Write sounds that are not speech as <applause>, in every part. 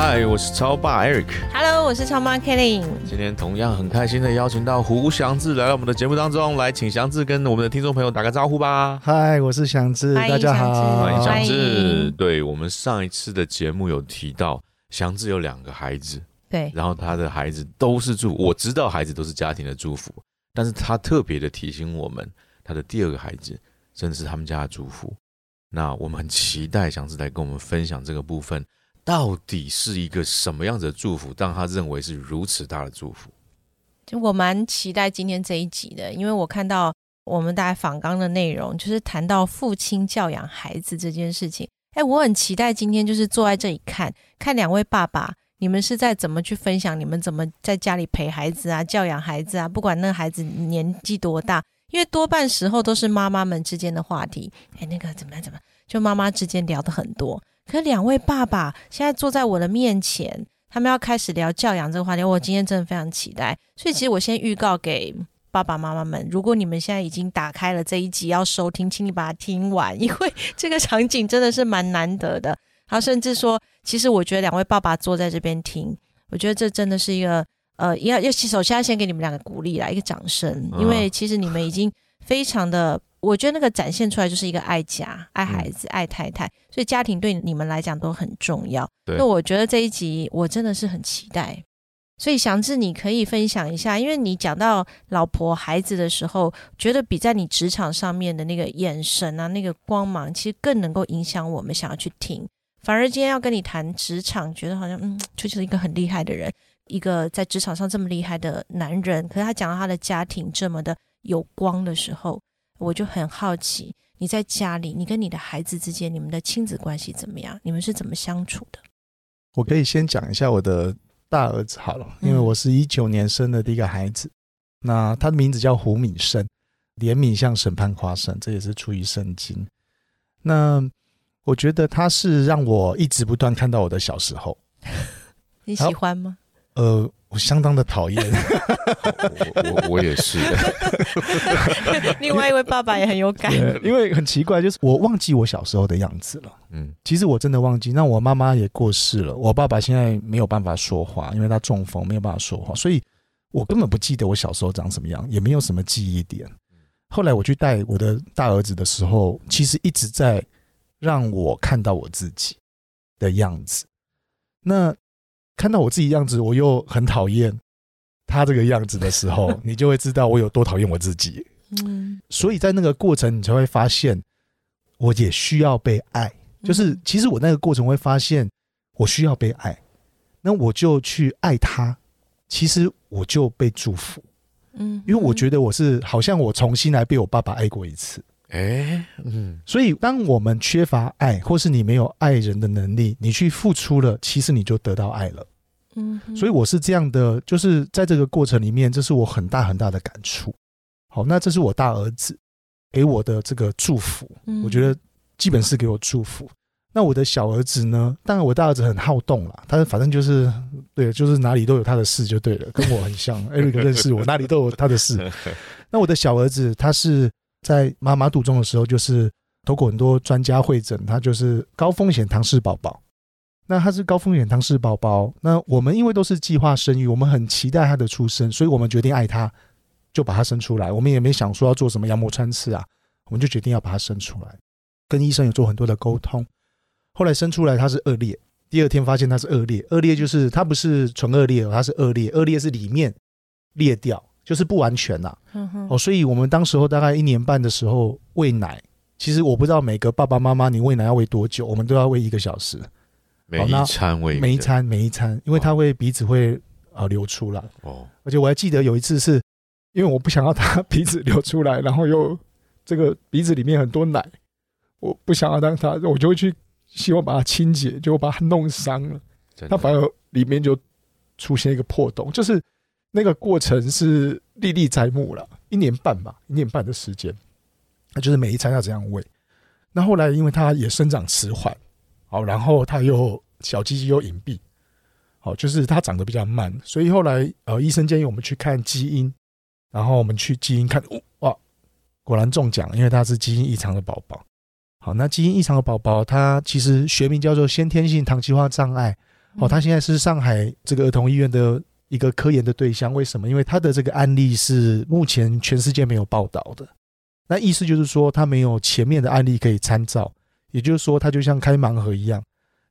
嗨，我是超爸 Eric。Hello，我是超妈 Kelly。今天同样很开心的邀请到胡祥志来到我们的节目当中，来请祥志跟我们的听众朋友打个招呼吧。嗨，我是祥志，大家好，欢迎祥志。对我们上一次的节目有提到，祥志有两个孩子，对，然后他的孩子都是祝，我知道孩子都是家庭的祝福，但是他特别的提醒我们，他的第二个孩子正是他们家的祝福。那我们很期待祥志来跟我们分享这个部分。到底是一个什么样子的祝福，让他认为是如此大的祝福？就我蛮期待今天这一集的，因为我看到我们大家访纲的内容，就是谈到父亲教养孩子这件事情。哎，我很期待今天就是坐在这里看看两位爸爸，你们是在怎么去分享，你们怎么在家里陪孩子啊，教养孩子啊，不管那孩子年纪多大，因为多半时候都是妈妈们之间的话题。哎，那个怎么样怎么，就妈妈之间聊的很多。可两位爸爸现在坐在我的面前，他们要开始聊教养这个话题。我今天真的非常期待，所以其实我先预告给爸爸妈妈们：如果你们现在已经打开了这一集要收听，请你把它听完，因为这个场景真的是蛮难得的。他甚至说，其实我觉得两位爸爸坐在这边听，我觉得这真的是一个呃，要要首先要先给你们两个鼓励来一个掌声，因为其实你们已经非常的。我觉得那个展现出来就是一个爱家、爱孩子、爱太太，所以家庭对你们来讲都很重要。那我觉得这一集我真的是很期待。所以祥志，你可以分享一下，因为你讲到老婆、孩子的时候，觉得比在你职场上面的那个眼神啊、那个光芒，其实更能够影响我们想要去听。反而今天要跟你谈职场，觉得好像嗯，就是一个很厉害的人，一个在职场上这么厉害的男人，可是他讲到他的家庭这么的有光的时候。我就很好奇，你在家里，你跟你的孩子之间，你们的亲子关系怎么样？你们是怎么相处的？我可以先讲一下我的大儿子好了，因为我是一九年生的第一个孩子，那他的名字叫胡敏生，怜悯像审判花生，这也是出于圣经。那我觉得他是让我一直不断看到我的小时候，你喜欢吗？呃。我相当的讨厌，我我我也是。<laughs> 另外一位爸爸也很有感，因为很奇怪，就是我忘记我小时候的样子了。嗯，其实我真的忘记。那我妈妈也过世了，我爸爸现在没有办法说话，因为他中风，没有办法说话，所以我根本不记得我小时候长什么样，也没有什么记忆点。后来我去带我的大儿子的时候，其实一直在让我看到我自己的样子。那。看到我自己样子，我又很讨厌他这个样子的时候，<laughs> 你就会知道我有多讨厌我自己。嗯，所以在那个过程，你才会发现我也需要被爱。就是其实我那个过程会发现我需要被爱，那我就去爱他。其实我就被祝福。嗯，因为我觉得我是好像我重新来被我爸爸爱过一次。哎，嗯，所以当我们缺乏爱，或是你没有爱人的能力，你去付出了，其实你就得到爱了。嗯，所以我是这样的，就是在这个过程里面，这是我很大很大的感触。好，那这是我大儿子给我的这个祝福，我觉得基本是给我祝福。那我的小儿子呢？当然，我大儿子很好动了，他反正就是对，就是哪里都有他的事就对了，跟我很像。Eric 认识我，哪里都有他的事。<laughs> 那我的小儿子，他是。在妈妈肚中的时候，就是透过很多专家会诊，他就是高风险唐氏宝宝。那他是高风险唐氏宝宝，那我们因为都是计划生育，我们很期待他的出生，所以我们决定爱他，就把他生出来。我们也没想说要做什么羊膜穿刺啊，我们就决定要把他生出来。跟医生有做很多的沟通，后来生出来他是恶劣，第二天发现他是恶劣，恶劣就是他不是纯恶劣，他是恶劣，恶劣是里面裂掉。就是不完全呐，哦，所以我们当时候大概一年半的时候喂奶，其实我不知道每个爸爸妈妈你喂奶要喂多久，我们都要喂一个小时，每一餐喂，每一餐每一餐，因为他会鼻子会啊流出来，哦，而且我还记得有一次是，因为我不想要他 <laughs> 鼻子流出来，然后又这个鼻子里面很多奶，我不想要让他，我就会去希望把它清洁，结果把它弄伤了，他反而里面就出现一个破洞，就是那个过程是历历在目了，一年半吧，一年半的时间，那就是每一餐要这样喂。那后来因为它也生长迟缓，好，然后它又小鸡鸡又隐蔽，好，就是它长得比较慢，所以后来呃医生建议我们去看基因，然后我们去基因看，哇，果然中奖，因为它是基因异常的宝宝。好，那基因异常的宝宝，它其实学名叫做先天性糖基化障碍。哦，他现在是上海这个儿童医院的一个科研的对象。为什么？因为他的这个案例是目前全世界没有报道的。那意思就是说，他没有前面的案例可以参照。也就是说，他就像开盲盒一样，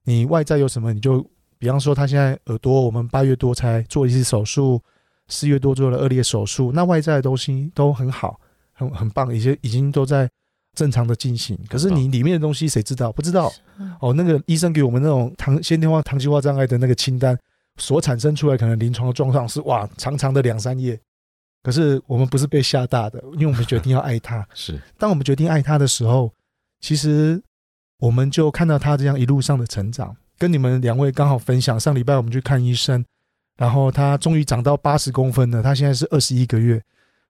你外在有什么，你就比方说，他现在耳朵，我们八月多才做一次手术，四月多做了二裂手术，那外在的东西都很好，很很棒，已经已经都在。正常的进行，可是你里面的东西谁知道？不知道哦。那个医生给我们那种糖先天化糖基化障碍的那个清单所产生出来，可能临床的状况是哇，长长的两三页。可是我们不是被吓大的，因为我们决定要爱他。<laughs> 是，当我们决定爱他的时候，其实我们就看到他这样一路上的成长。跟你们两位刚好分享，上礼拜我们去看医生，然后他终于长到八十公分了。他现在是二十一个月。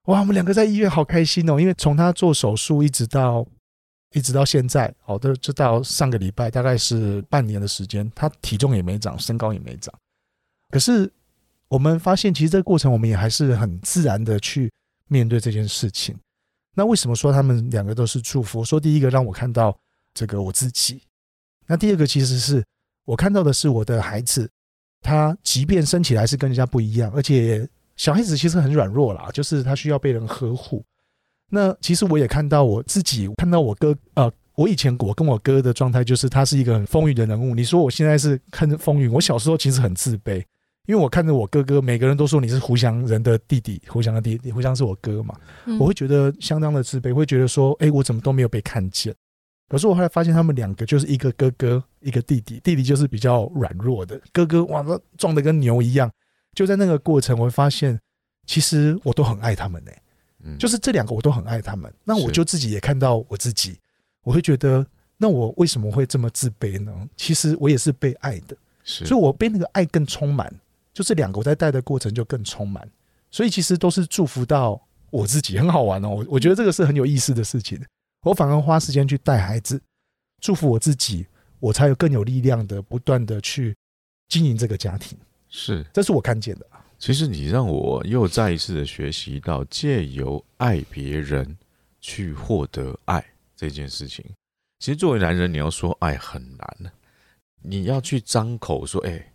哇，我们两个在医院好开心哦！因为从他做手术一直到一直到现在，哦，都就到上个礼拜，大概是半年的时间，他体重也没长，身高也没长。可是我们发现，其实这个过程我们也还是很自然的去面对这件事情。那为什么说他们两个都是祝福？说第一个让我看到这个我自己，那第二个其实是我看到的是我的孩子，他即便生起来是跟人家不一样，而且。小孩子其实很软弱啦，就是他需要被人呵护。那其实我也看到我自己，看到我哥，呃，我以前我跟我哥的状态就是他是一个很风云的人物。你说我现在是看着风云，我小时候其实很自卑，因为我看着我哥哥，每个人都说你是胡祥人的弟弟，胡祥的弟弟，胡祥是我哥嘛，我会觉得相当的自卑，会觉得说，哎，我怎么都没有被看见。可是我后来发现，他们两个就是一个哥哥，一个弟弟，弟弟就是比较软弱的，哥哥哇，那壮的跟牛一样。就在那个过程，我会发现，其实我都很爱他们呢。嗯，就是这两个我都很爱他们。那我就自己也看到我自己，我会觉得，那我为什么会这么自卑呢？其实我也是被爱的，所以我被那个爱更充满。就这两个我在带的过程就更充满，所以其实都是祝福到我自己，很好玩哦。我我觉得这个是很有意思的事情。我反而花时间去带孩子，祝福我自己，我才有更有力量的不断的去经营这个家庭。是，这是我看见的。其实你让我又再一次的学习到，借由爱别人去获得爱这件事情。其实作为男人，你要说爱很难你要去张口说，哎，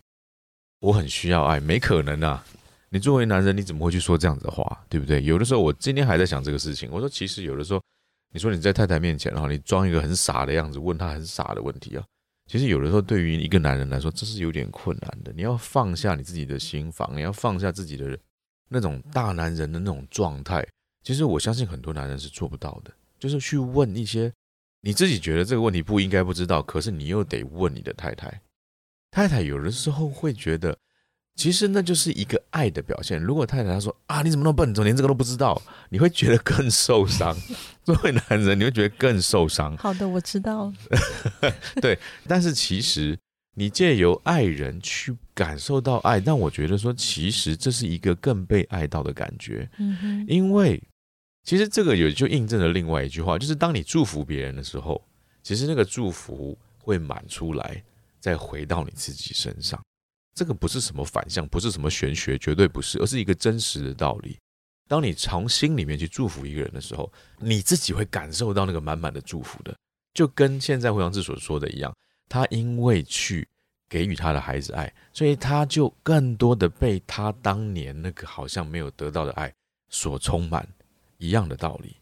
我很需要爱，没可能啊。你作为男人，你怎么会去说这样子的话，对不对？有的时候，我今天还在想这个事情。我说，其实有的时候，你说你在太太面前，然后你装一个很傻的样子，问他很傻的问题啊。其实有的时候，对于一个男人来说，这是有点困难的。你要放下你自己的心房，你要放下自己的那种大男人的那种状态。其实我相信很多男人是做不到的，就是去问一些你自己觉得这个问题不应该不知道，可是你又得问你的太太。太太有的时候会觉得。其实那就是一个爱的表现。如果太太她说啊，你怎么那么笨，怎么连这个都不知道？你会觉得更受伤。<laughs> 作为男人，你会觉得更受伤。好的，我知道。<laughs> 对，但是其实你借由爱人去感受到爱，但我觉得说，其实这是一个更被爱到的感觉。嗯哼。因为其实这个也就印证了另外一句话，就是当你祝福别人的时候，其实那个祝福会满出来，再回到你自己身上。这个不是什么反向，不是什么玄学，绝对不是，而是一个真实的道理。当你从心里面去祝福一个人的时候，你自己会感受到那个满满的祝福的，就跟现在胡杨志所说的一样，他因为去给予他的孩子爱，所以他就更多的被他当年那个好像没有得到的爱所充满，一样的道理。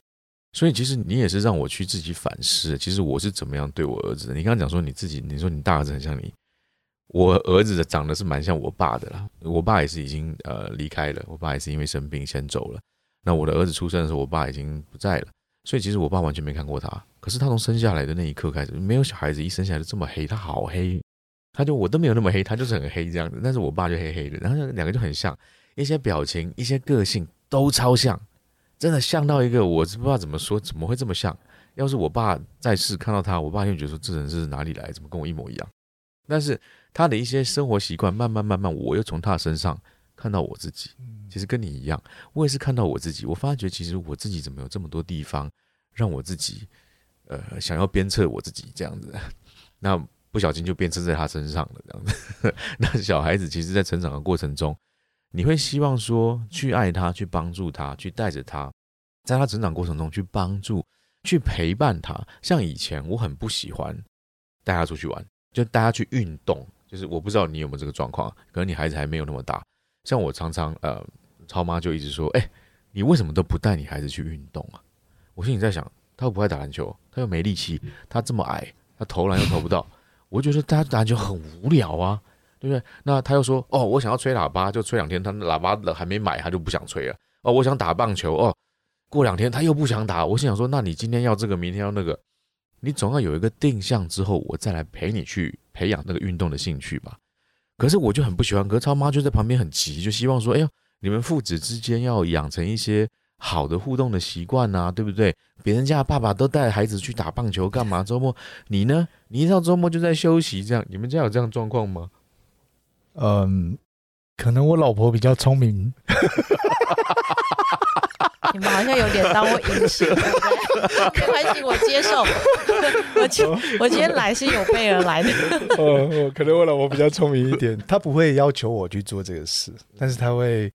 所以其实你也是让我去自己反思，其实我是怎么样对我儿子的。你刚刚讲说你自己，你说你大儿子很像你。我儿子的长得是蛮像我爸的啦，我爸也是已经呃离开了，我爸也是因为生病先走了。那我的儿子出生的时候，我爸已经不在了，所以其实我爸完全没看过他。可是他从生下来的那一刻开始，没有小孩子一生下来就这么黑，他好黑，他就我都没有那么黑，他就是很黑这样子。但是我爸就黑黑的，然后两个就很像，一些表情、一些个性都超像，真的像到一个我是不知道怎么说，怎么会这么像？要是我爸在世看到他，我爸就觉得说这人是哪里来，怎么跟我一模一样？但是他的一些生活习惯，慢慢慢慢，我又从他身上看到我自己。其实跟你一样，我也是看到我自己，我发觉其实我自己怎么有这么多地方让我自己，呃，想要鞭策我自己这样子，<laughs> 那不小心就鞭策在他身上了这样子。<laughs> 那小孩子其实，在成长的过程中，你会希望说去爱他，去帮助他，去带着他，在他成长过程中去帮助、去陪伴他。像以前我很不喜欢带他出去玩，就带他去运动。就是我不知道你有没有这个状况，可能你孩子还没有那么大。像我常常呃。超妈就一直说：“哎，你为什么都不带你孩子去运动啊？”我心里在想，他又不爱打篮球，他又没力气，他这么矮，他投篮又投不到，我觉得他打篮球很无聊啊，对不对？那他又说：“哦，我想要吹喇叭，就吹两天，他喇叭的还没买，他就不想吹了。”哦，我想打棒球，哦，过两天他又不想打。我心想说：“那你今天要这个，明天要那个，你总要有一个定向之后，我再来陪你去培养那个运动的兴趣吧。”可是我就很不喜欢，可是超妈就在旁边很急，就希望说：“哎呀。”你们父子之间要养成一些好的互动的习惯呐，对不对？别人家的爸爸都带孩子去打棒球干嘛？周末你呢？你一到周末就在休息，这样你们家有这样状况吗？嗯，可能我老婆比较聪明。<laughs> 你们好像有点当我隐形，没关系，我接受。我今我今天来是有备而来的。<laughs> 哦，可能我老婆比较聪明一点，她不会要求我去做这个事，但是她会。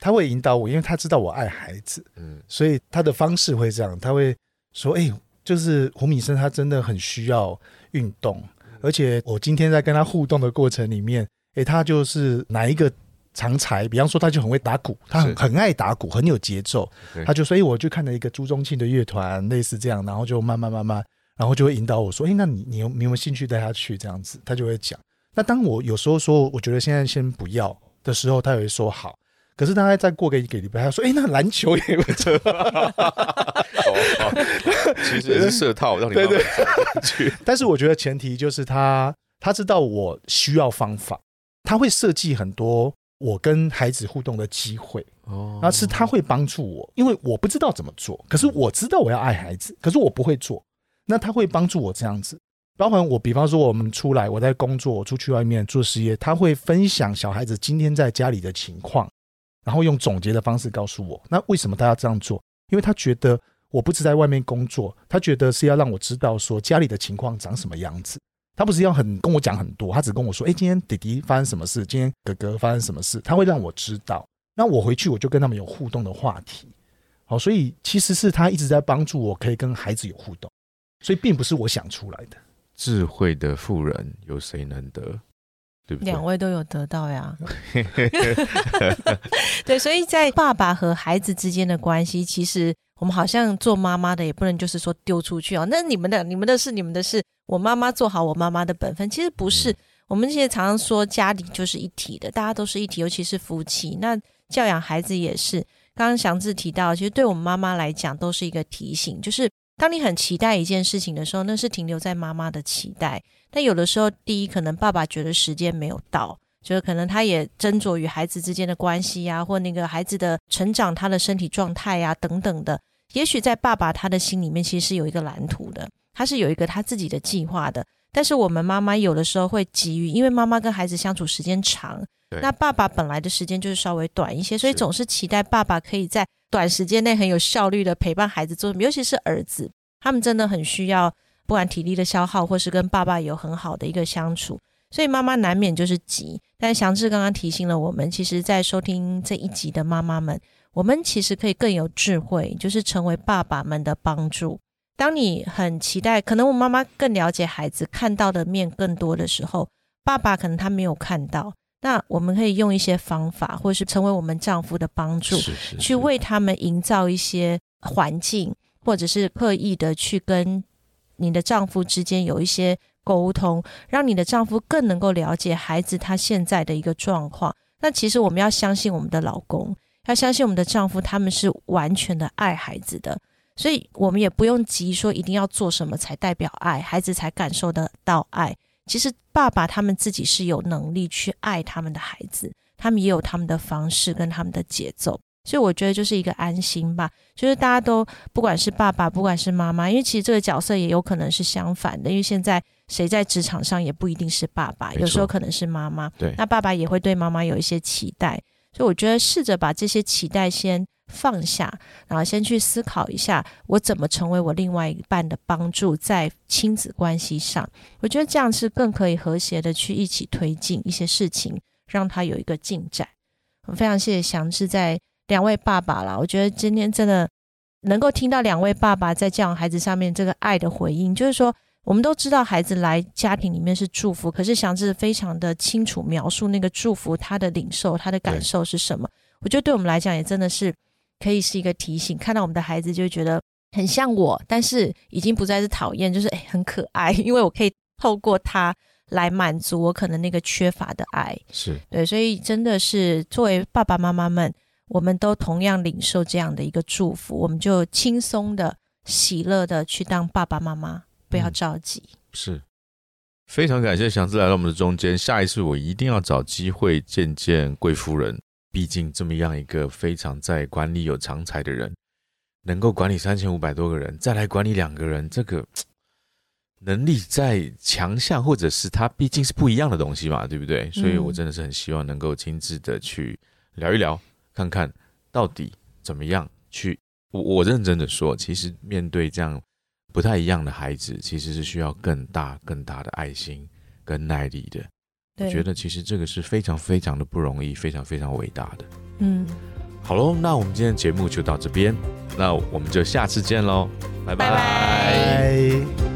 她会引导我，因为她知道我爱孩子，嗯，所以她的方式会这样，她会说：“哎，就是胡敏生，他真的很需要运动，而且我今天在跟他互动的过程里面，哎，他就是哪一个长才，比方说他就很会打鼓，他很很爱打鼓，很有节奏，他就所以我就看了一个朱宗庆的乐团，类似这样，然后就慢慢慢慢，然后就会引导我说：，哎，那你你有你有没有兴趣带他去这样子？他就会讲。那当我有时候说我觉得现在先不要的时候，他也会说好。”可是大概再过个一个礼拜，他说：“哎，那篮球也会这其实是设套让你对对去。<laughs> 但是我觉得前提就是他他知道我需要方法，他会设计很多我跟孩子互动的机会哦。那是他会帮助我，因为我不知道怎么做，可是我知道我要爱孩子，可是我不会做。那他会帮助我这样子，包含我，比方说我们出来，我在工作，我出去外面做事业，他会分享小孩子今天在家里的情况。然后用总结的方式告诉我，那为什么他要这样做？因为他觉得我不是在外面工作，他觉得是要让我知道说家里的情况长什么样子。他不是要很跟我讲很多，他只跟我说：“哎，今天弟弟发生什么事？今天哥哥发生什么事？”他会让我知道。那我回去我就跟他们有互动的话题。好，所以其实是他一直在帮助我，可以跟孩子有互动。所以并不是我想出来的。智慧的富人有谁能得？对对两位都有得到呀，<laughs> 对，所以在爸爸和孩子之间的关系，其实我们好像做妈妈的也不能就是说丢出去哦，那你们的、你们的是、你们的事，我妈妈做好我妈妈的本分，其实不是。我们现在常常说家里就是一体的，大家都是一体，尤其是夫妻，那教养孩子也是。刚刚祥志提到，其实对我们妈妈来讲都是一个提醒，就是。当你很期待一件事情的时候，那是停留在妈妈的期待。但有的时候，第一，可能爸爸觉得时间没有到，就是可能他也斟酌与孩子之间的关系呀，或那个孩子的成长、他的身体状态呀等等的。也许在爸爸他的心里面，其实是有一个蓝图的，他是有一个他自己的计划的。但是我们妈妈有的时候会急于，因为妈妈跟孩子相处时间长，那爸爸本来的时间就是稍微短一些，所以总是期待爸爸可以在。短时间内很有效率的陪伴孩子做什么，尤其是儿子，他们真的很需要，不管体力的消耗，或是跟爸爸有很好的一个相处，所以妈妈难免就是急。但祥志刚刚提醒了我们，其实，在收听这一集的妈妈们，我们其实可以更有智慧，就是成为爸爸们的帮助。当你很期待，可能我妈妈更了解孩子，看到的面更多的时候，爸爸可能他没有看到。那我们可以用一些方法，或者是成为我们丈夫的帮助，去为他们营造一些环境，或者是刻意的去跟你的丈夫之间有一些沟通，让你的丈夫更能够了解孩子他现在的一个状况。那其实我们要相信我们的老公，要相信我们的丈夫，他们是完全的爱孩子的，所以我们也不用急说一定要做什么才代表爱，孩子才感受得到爱。其实爸爸他们自己是有能力去爱他们的孩子，他们也有他们的方式跟他们的节奏，所以我觉得就是一个安心吧。就是大家都不管是爸爸，不管是妈妈，因为其实这个角色也有可能是相反的。因为现在谁在职场上也不一定是爸爸，有时候可能是妈妈。对，那爸爸也会对妈妈有一些期待，所以我觉得试着把这些期待先放下，然后先去思考一下，我怎么成为我另外一半的帮助，在亲子关系上，我觉得这样是更可以和谐的去一起推进一些事情，让他有一个进展。我非常谢谢祥志在两位爸爸啦，我觉得今天真的能够听到两位爸爸在教养孩子上面这个爱的回应，就是说。我们都知道孩子来家庭里面是祝福，可是祥志非常的清楚描述那个祝福他的领受，他的感受是什么。我觉得对我们来讲也真的是可以是一个提醒，看到我们的孩子就觉得很像我，但是已经不再是讨厌，就是哎很可爱，因为我可以透过他来满足我可能那个缺乏的爱。是对，所以真的是作为爸爸妈妈们，我们都同样领受这样的一个祝福，我们就轻松的、喜乐的去当爸爸妈妈。不要着急，是非常感谢祥子来到我们的中间。下一次我一定要找机会见见贵夫人，毕竟这么样一个非常在管理有长才的人，能够管理三千五百多个人，再来管理两个人，这个能力在强项，或者是他毕竟是不一样的东西嘛，对不对？所以我真的是很希望能够亲自的去聊一聊，看看到底怎么样去。我我认真的说，其实面对这样。不太一样的孩子，其实是需要更大、更大的爱心跟耐力的。我觉得其实这个是非常非常的不容易，非常非常伟大的。嗯，好喽，那我们今天的节目就到这边，那我们就下次见喽，拜拜。